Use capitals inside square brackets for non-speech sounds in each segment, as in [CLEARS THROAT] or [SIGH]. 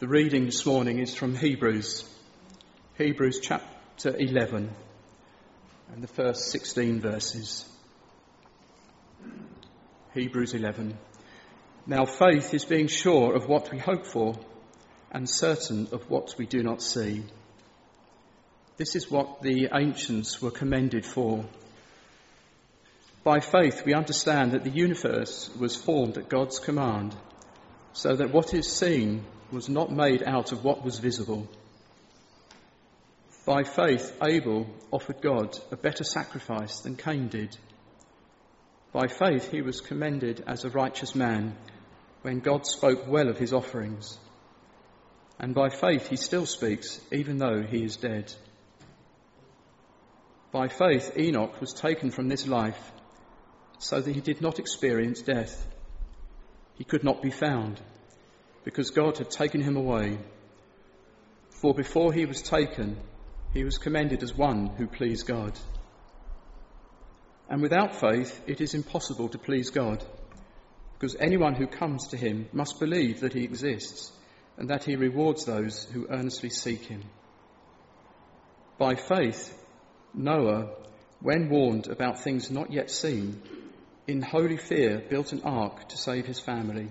The reading this morning is from Hebrews, Hebrews chapter 11, and the first 16 verses. Hebrews 11. Now faith is being sure of what we hope for and certain of what we do not see. This is what the ancients were commended for. By faith, we understand that the universe was formed at God's command, so that what is seen was not made out of what was visible. By faith, Abel offered God a better sacrifice than Cain did. By faith, he was commended as a righteous man when God spoke well of his offerings. And by faith, he still speaks, even though he is dead. By faith, Enoch was taken from this life so that he did not experience death. He could not be found because God had taken him away. For before he was taken, he was commended as one who pleased God. And without faith, it is impossible to please God, because anyone who comes to him must believe that he exists and that he rewards those who earnestly seek him. By faith, Noah, when warned about things not yet seen, in holy fear built an ark to save his family.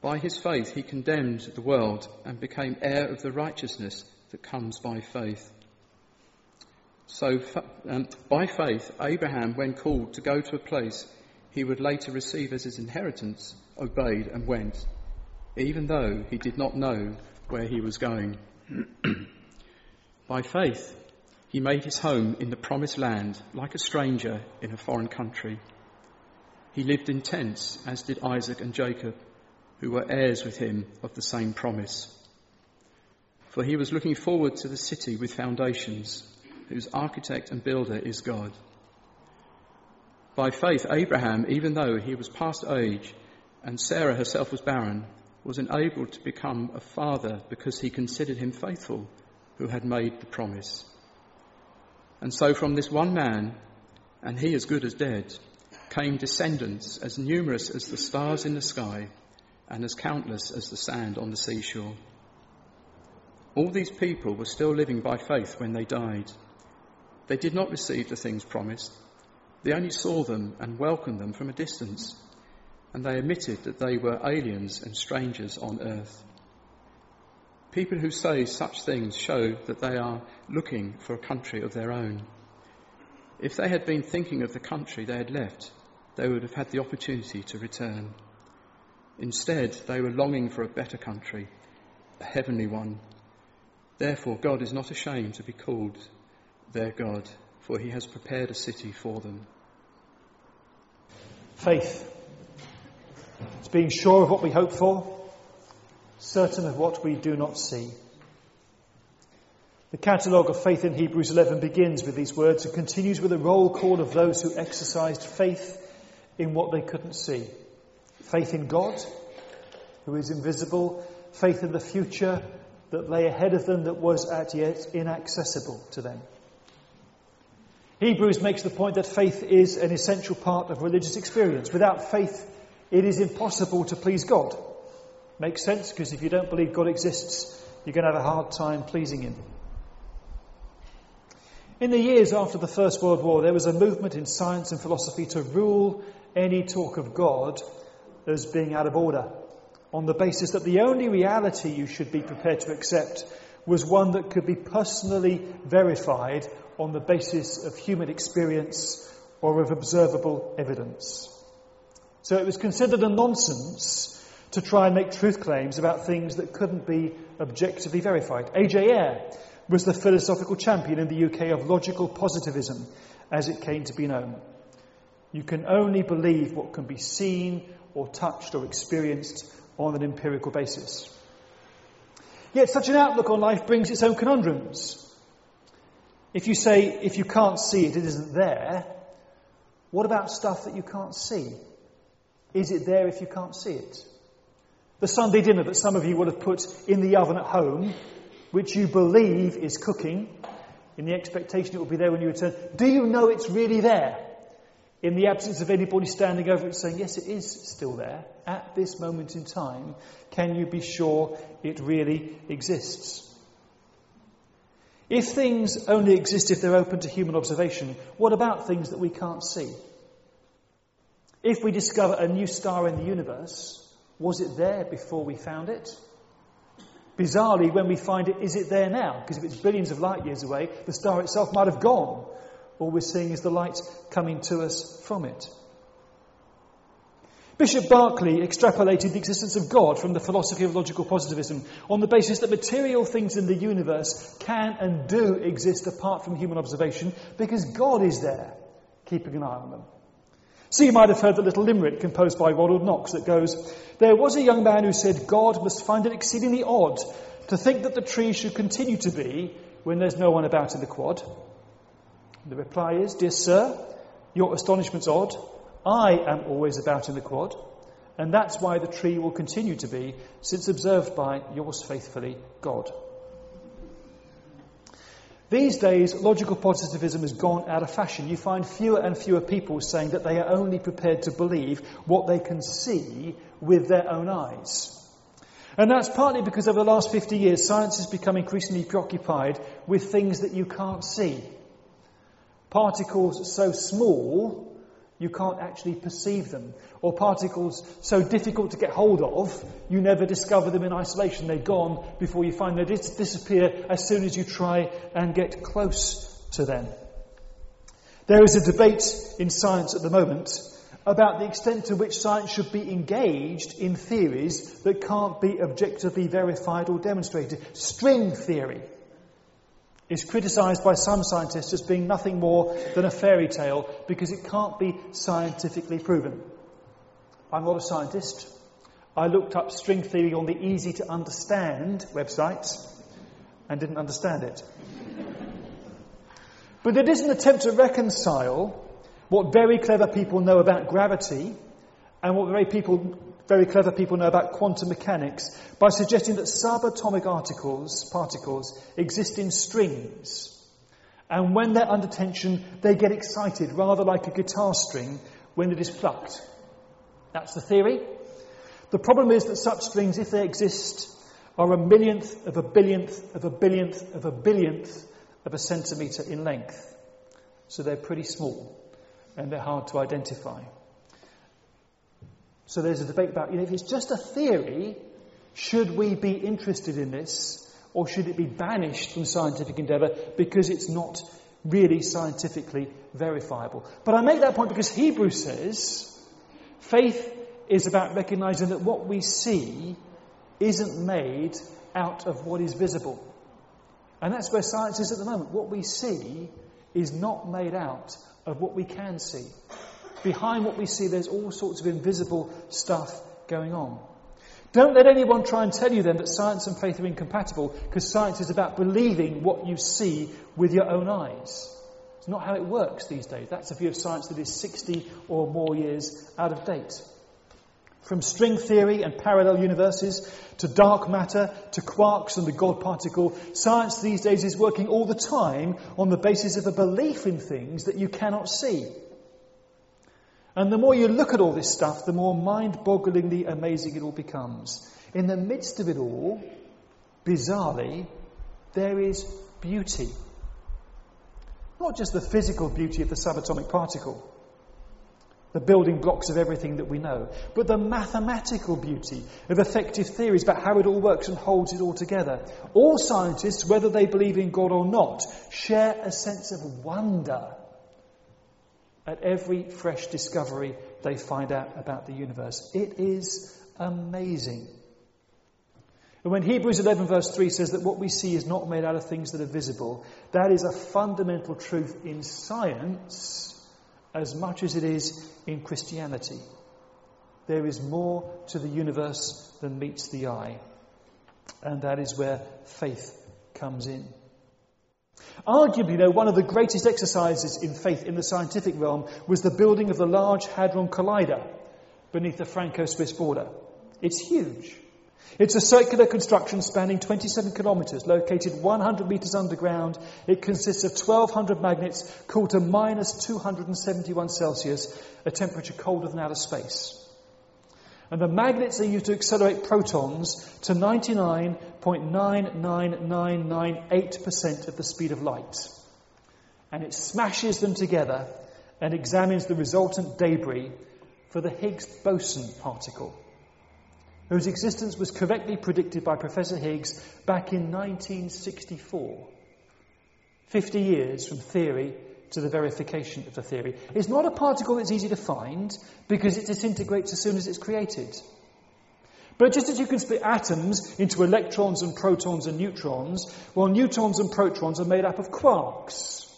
By his faith, he condemned the world and became heir of the righteousness that comes by faith. So, um, by faith, Abraham, when called to go to a place he would later receive as his inheritance, obeyed and went, even though he did not know where he was going. [CLEARS THROAT] by faith, he made his home in the promised land like a stranger in a foreign country. He lived in tents, as did Isaac and Jacob, who were heirs with him of the same promise. For he was looking forward to the city with foundations, whose architect and builder is God. By faith, Abraham, even though he was past age and Sarah herself was barren, was enabled to become a father because he considered him faithful who had made the promise. And so from this one man, and he as good as dead, came descendants as numerous as the stars in the sky and as countless as the sand on the seashore. All these people were still living by faith when they died. They did not receive the things promised. They only saw them and welcomed them from a distance, and they admitted that they were aliens and strangers on earth. People who say such things show that they are looking for a country of their own. If they had been thinking of the country they had left, they would have had the opportunity to return. Instead, they were longing for a better country, a heavenly one. Therefore, God is not ashamed to be called their God, for he has prepared a city for them. Faith. It's being sure of what we hope for certain of what we do not see. The catalogue of faith in Hebrews 11 begins with these words and continues with a roll call of those who exercised faith in what they couldn't see. Faith in God, who is invisible, faith in the future that lay ahead of them that was as yet inaccessible to them. Hebrews makes the point that faith is an essential part of religious experience. Without faith, it is impossible to please God. Makes sense because if you don't believe God exists, you're going to have a hard time pleasing Him. In the years after the First World War, there was a movement in science and philosophy to rule any talk of God as being out of order, on the basis that the only reality you should be prepared to accept was one that could be personally verified on the basis of human experience or of observable evidence. So it was considered a nonsense to try and make truth claims about things that couldn't be objectively verified. A.J. Ayer was the philosophical champion in the UK of logical positivism, as it came to be known. You can only believe what can be seen or touched or experienced on an empirical basis. Yet such an outlook on life brings its own conundrums. If you say, if you can't see it, it isn't there, what about stuff that you can't see? Is it there if you can't see it? The Sunday dinner that some of you will have put in the oven at home, which you believe is cooking, in the expectation it will be there when you return, do you know it's really there? In the absence of anybody standing over it saying, yes, it is still there, at this moment in time, can you be sure it really exists? If things only exist if they're open to human observation, what about things that we can't see? If we discover a new star in the universe, was it there before we found it? Bizarrely, when we find it, is it there now? Because if it's billions of light years away, the star itself might have gone. All we're seeing is the light coming to us from it. Bishop Berkeley extrapolated the existence of God from the philosophy of logical positivism on the basis that material things in the universe can and do exist apart from human observation because God is there, keeping an eye on them. So you might have heard the little limerick composed by Ronald Knox that goes, There was a young man who said God must find it exceedingly odd to think that the tree should continue to be when there's no one about in the quad. The reply is, Dear sir, your astonishment's odd. I am always about in the quad, and that's why the tree will continue to be, since observed by yours faithfully, God. These days, logical positivism has gone out of fashion. You find fewer and fewer people saying that they are only prepared to believe what they can see with their own eyes. And that's partly because over the last 50 years, science has become increasingly preoccupied with things that you can't see. Particles so small you can't actually perceive them. Or particles so difficult to get hold of, you never discover them in isolation. They're gone before you find them. They disappear as soon as you try and get close to them. There is a debate in science at the moment about the extent to which science should be engaged in theories that can't be objectively verified or demonstrated. String theory is criticised by some scientists as being nothing more than a fairy tale because it can't be scientifically proven. I'm not a scientist. I looked up string theory on the easy to understand websites and didn't understand it. but it is an attempt to reconcile what very clever people know about gravity and what very people very clever people know about quantum mechanics by suggesting that subatomic particles, particles exist in strings. And when they're under tension, they get excited, rather like a guitar string when it is plucked. That's the theory. The problem is that such strings, if they exist, are a millionth of a billionth of a billionth of a billionth of a centimetre in length. So they're pretty small and they're hard to identify. So there's a debate about, you know, if it's just a theory, should we be interested in this or should it be banished from scientific endeavour because it's not really scientifically verifiable? But I make that point because Hebrews says faith is about recognizing that what we see isn't made out of what is visible. And that's where science is at the moment. What we see is not made out of what we can see. Behind what we see, there's all sorts of invisible stuff going on. Don't let anyone try and tell you then that science and faith are incompatible, because science is about believing what you see with your own eyes. It's not how it works these days. That's a view of science that is 60 or more years out of date. From string theory and parallel universes to dark matter to quarks and the God particle, science these days is working all the time on the basis of a belief in things that you cannot see. And the more you look at all this stuff, the more mind bogglingly amazing it all becomes. In the midst of it all, bizarrely, there is beauty. Not just the physical beauty of the subatomic particle, the building blocks of everything that we know, but the mathematical beauty of effective theories about how it all works and holds it all together. All scientists, whether they believe in God or not, share a sense of wonder at every fresh discovery they find out about the universe. It is amazing. And when Hebrews 11, verse 3 says that what we see is not made out of things that are visible, that is a fundamental truth in science as much as it is in Christianity. There is more to the universe than meets the eye. And that is where faith comes in. Arguably, though, one of the greatest exercises in faith in the scientific realm was the building of the Large Hadron Collider beneath the Franco Swiss border. It's huge. It's a circular construction spanning 27 kilometres, located 100 metres underground. It consists of 1,200 magnets cooled to minus 271 Celsius, a temperature colder than outer space. And the magnets are used to accelerate protons to 99.99998% of the speed of light. And it smashes them together and examines the resultant debris for the Higgs boson particle, whose existence was correctly predicted by Professor Higgs back in 1964. 50 years from theory to the verification of the theory. It's not a particle that's easy to find because it disintegrates as soon as it's created. But just as you can split atoms into electrons and protons and neutrons, well, neutrons and protons are made up of quarks.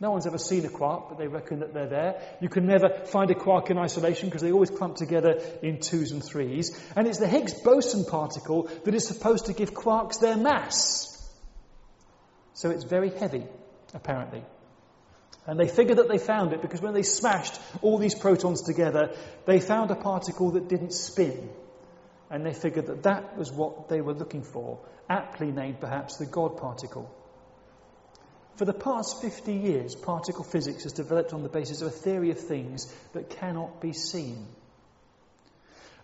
No one's ever seen a quark, but they reckon that they're there. You can never find a quark in isolation because they always clump together in twos and threes. And it's the Higgs boson particle that is supposed to give quarks their mass. So it's very heavy, apparently. And they figured that they found it because when they smashed all these protons together, they found a particle that didn't spin. And they figured that that was what they were looking for, aptly named perhaps the God particle. For the past 50 years, particle physics has developed on the basis of a theory of things that cannot be seen.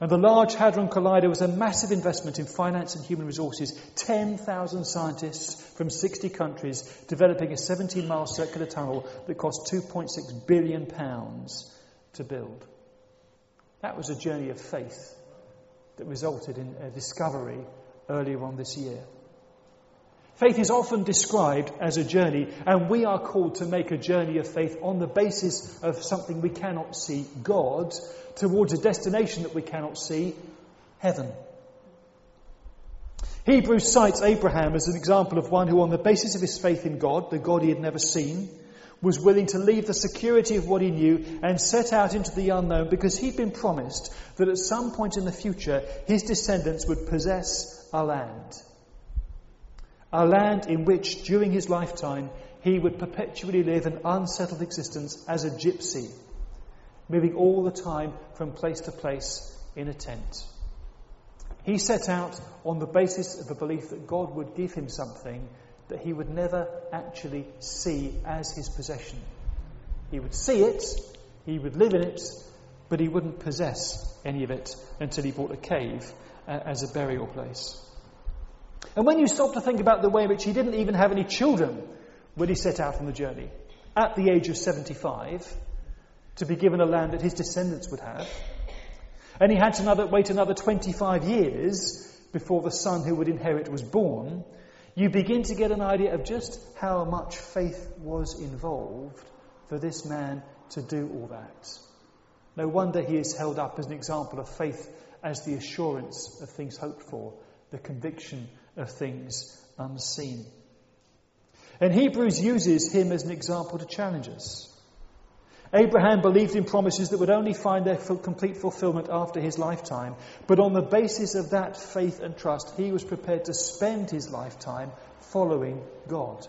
And the Large Hadron Collider was a massive investment in finance and human resources. 10,000 scientists from 60 countries developing a 17 mile circular tunnel that cost 2.6 billion pounds to build. That was a journey of faith that resulted in a discovery earlier on this year. Faith is often described as a journey, and we are called to make a journey of faith on the basis of something we cannot see, God, towards a destination that we cannot see, heaven. Hebrews cites Abraham as an example of one who, on the basis of his faith in God, the God he had never seen, was willing to leave the security of what he knew and set out into the unknown because he'd been promised that at some point in the future his descendants would possess a land a land in which, during his lifetime, he would perpetually live an unsettled existence as a gypsy, moving all the time from place to place in a tent. He set out on the basis of a belief that God would give him something that he would never actually see as his possession. He would see it, he would live in it, but he wouldn't possess any of it until he bought a cave uh, as a burial place. And when you stop to think about the way in which he didn't even have any children when he set out on the journey, at the age of 75, to be given a land that his descendants would have, and he had to another, wait another 25 years before the son who would inherit was born, you begin to get an idea of just how much faith was involved for this man to do all that. No wonder he is held up as an example of faith as the assurance of things hoped for, the conviction of things unseen. And Hebrews uses him as an example to challenge us. Abraham believed in promises that would only find their complete fulfillment after his lifetime, but on the basis of that faith and trust, he was prepared to spend his lifetime following God.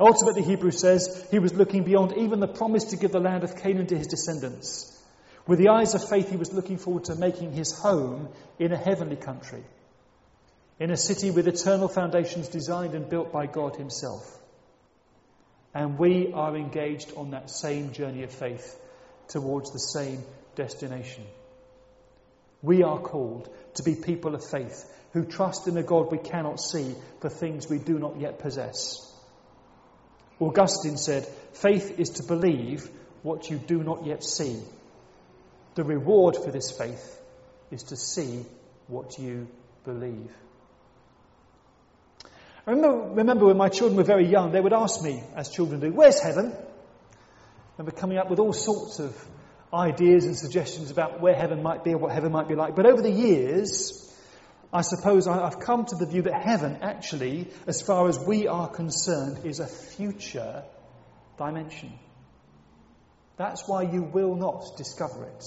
Ultimately, Hebrews says he was looking beyond even the promise to give the land of Canaan to his descendants. With the eyes of faith, he was looking forward to making his home in a heavenly country in a city with eternal foundations designed and built by God Himself. And we are engaged on that same journey of faith towards the same destination. We are called to be people of faith who trust in a God we cannot see for things we do not yet possess. Augustine said, Faith is to believe what you do not yet see. The reward for this faith is to see what you believe. I remember, remember when my children were very young, they would ask me, as children do, Where's heaven? And we're coming up with all sorts of ideas and suggestions about where heaven might be or what heaven might be like. But over the years, I suppose I've come to the view that heaven, actually, as far as we are concerned, is a future dimension. That's why you will not discover it.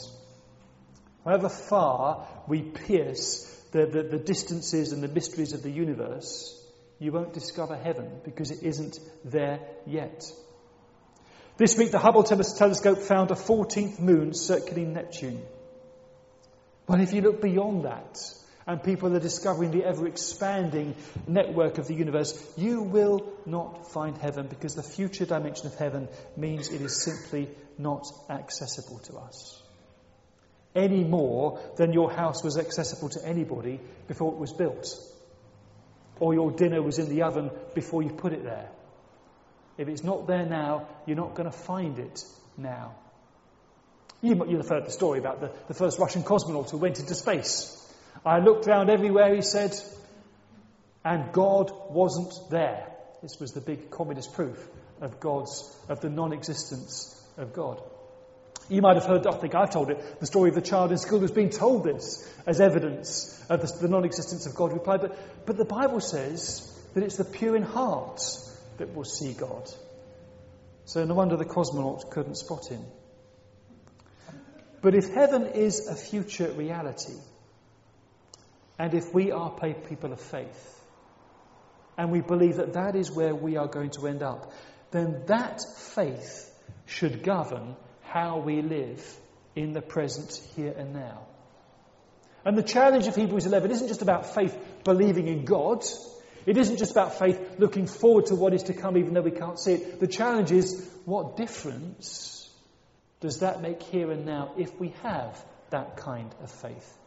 However far we pierce the, the, the distances and the mysteries of the universe, you won't discover heaven because it isn't there yet. This week, the Hubble telescope found a 14th moon circling Neptune. But if you look beyond that, and people are discovering the ever expanding network of the universe, you will not find heaven because the future dimension of heaven means it is simply not accessible to us. any more than your house was accessible to anybody before it was built, or your dinner was in the oven before you put it there. If it's not there now, you're not going to find it now. You, have heard the story about the, the first Russian cosmonaut who went into space. I looked around everywhere, he said, and God wasn't there. This was the big communist proof of God's, of the non existence of God. You might have heard, I think I've told it, the story of the child in school who's being told this as evidence of the, the non existence of God. Replied, but, but the Bible says that it's the pure in heart that will see God. So no wonder the cosmonaut couldn't spot him. But if heaven is a future reality, and if we are people of faith, and we believe that that is where we are going to end up, then that faith should govern how we live in the present here and now. And the challenge of Hebrews 11 isn't just about faith believing in God. It isn't just about faith looking forward to what is to come even though we can't see it. The challenge is what difference does that make here and now if we have that kind of faith?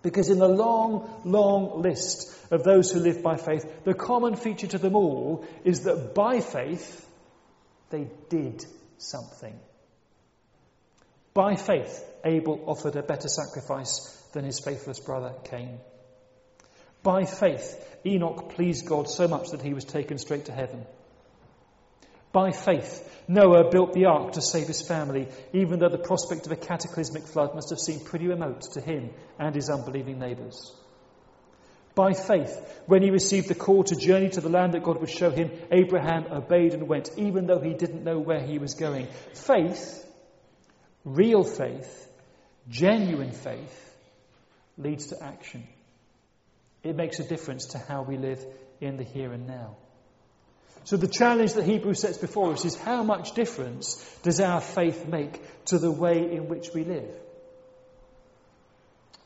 Because in the long, long list of those who live by faith, the common feature to them all is that by faith, they did something. By faith, Abel offered a better sacrifice than his faithless brother Cain. By faith, Enoch pleased God so much that he was taken straight to heaven. By faith, Noah built the ark to save his family, even though the prospect of a cataclysmic flood must have seemed pretty remote to him and his unbelieving neighbours. By faith, when he received the call to journey to the land that God would show him, Abraham obeyed and went, even though he didn't know where he was going. Faith, real faith, genuine faith, leads to action. It makes a difference to how we live in the here and now. So the challenge that Hebrews sets before us is how much difference does our faith make to the way in which we live?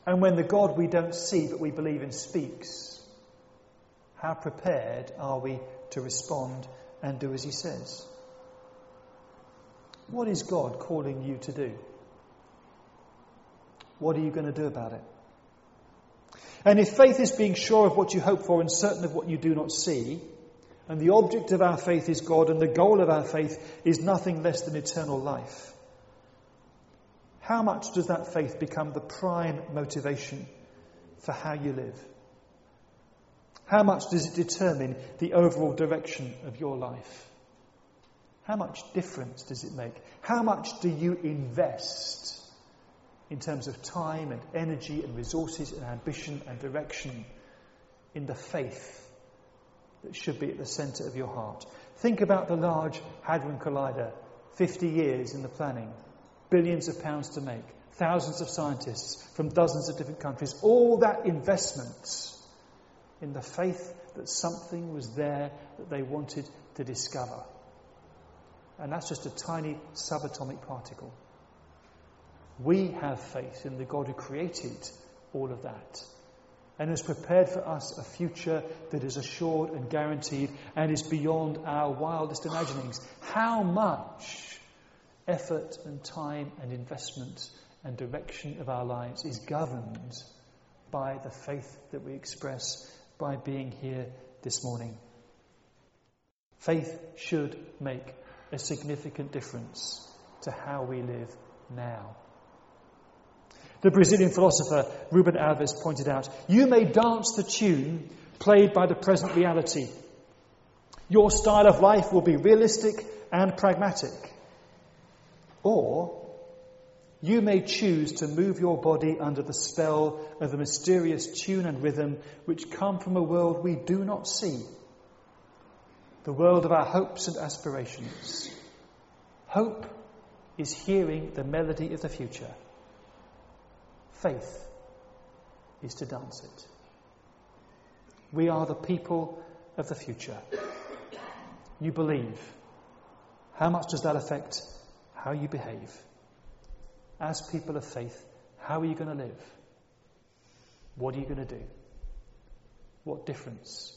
And when the God we don't see but we believe in speaks, how prepared are we to respond and do as he says? What is God calling you to do? What are you going to do about it? And if faith is being sure of what you hope for and certain of what you do not see, and the object of our faith is God, and the goal of our faith is nothing less than eternal life. How much does that faith become the prime motivation for how you live? How much does it determine the overall direction of your life? How much difference does it make? How much do you invest in terms of time and energy and resources and ambition and direction in the faith that should be at the centre of your heart. Think about the Large Hadron Collider, 50 years in the planning, billions of pounds to make, thousands of scientists from dozens of different countries, all that investment in the faith that something was there that they wanted to discover. And that's just a tiny subatomic particle. We have faith in the God who created all of that and has prepared for us a future that is assured and guaranteed and is beyond our wildest imaginings. How much effort and time and investment and direction of our lives is governed by the faith that we express by being here this morning? Faith should make a significant difference to how we live now. The Brazilian philosopher Rubem Alves pointed out you may dance the tune played by the present reality. Your style of life will be realistic and pragmatic. Or you may choose to move your body under the spell of the mysterious tune and rhythm which come from a world we do not see, the world of our hopes and aspirations. Hope is hearing the melody of the future. Faith is to dance it. We are the people of the future. You believe. How much does that affect how you behave? As people of faith, how are you going to live? What are you going to do? What difference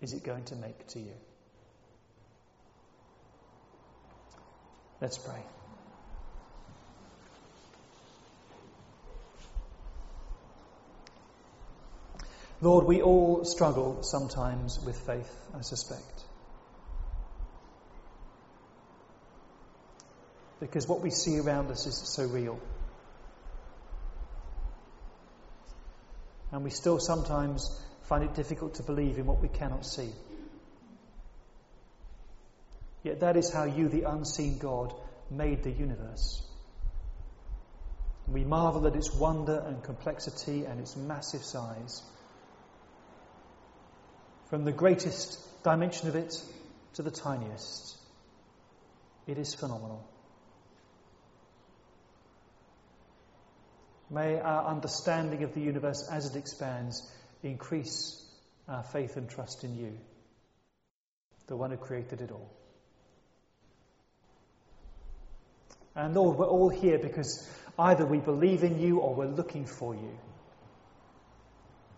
is it going to make to you? Let's pray. Lord, we all struggle sometimes with faith, I suspect. Because what we see around us is so real. And we still sometimes find it difficult to believe in what we cannot see. Yet that is how you, the unseen God, made the universe. We marvel at its wonder and complexity and its massive size. From the greatest dimension of it to the tiniest, it is phenomenal. May our understanding of the universe as it expands increase our faith and trust in you, the one who created it all. Uh, and Lord, we're all here because either we believe in you or we're looking for you.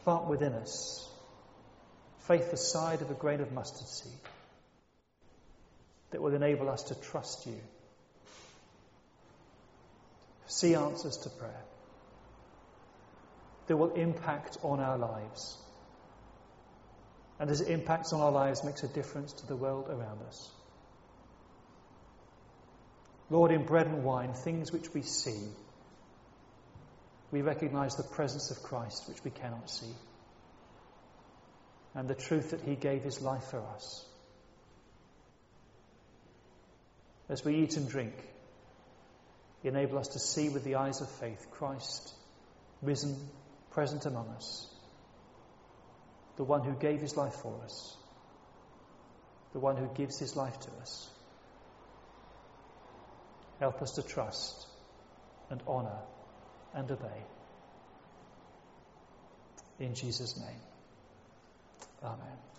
Plant within us faith the size of a grain of mustard seed that will enable us to trust you, see answers to prayer that will impact on our lives. And as it impacts on our lives, makes a difference to the world around us. Lord, in bread and wine, things which we see, we recognize the presence of Christ which we cannot see, and the truth that He gave His life for us. As we eat and drink, enable us to see with the eyes of faith Christ risen present among us, the one who gave his life for us, the one who gives his life to us. Help us to trust and honour and obey. In Jesus' name. Amen.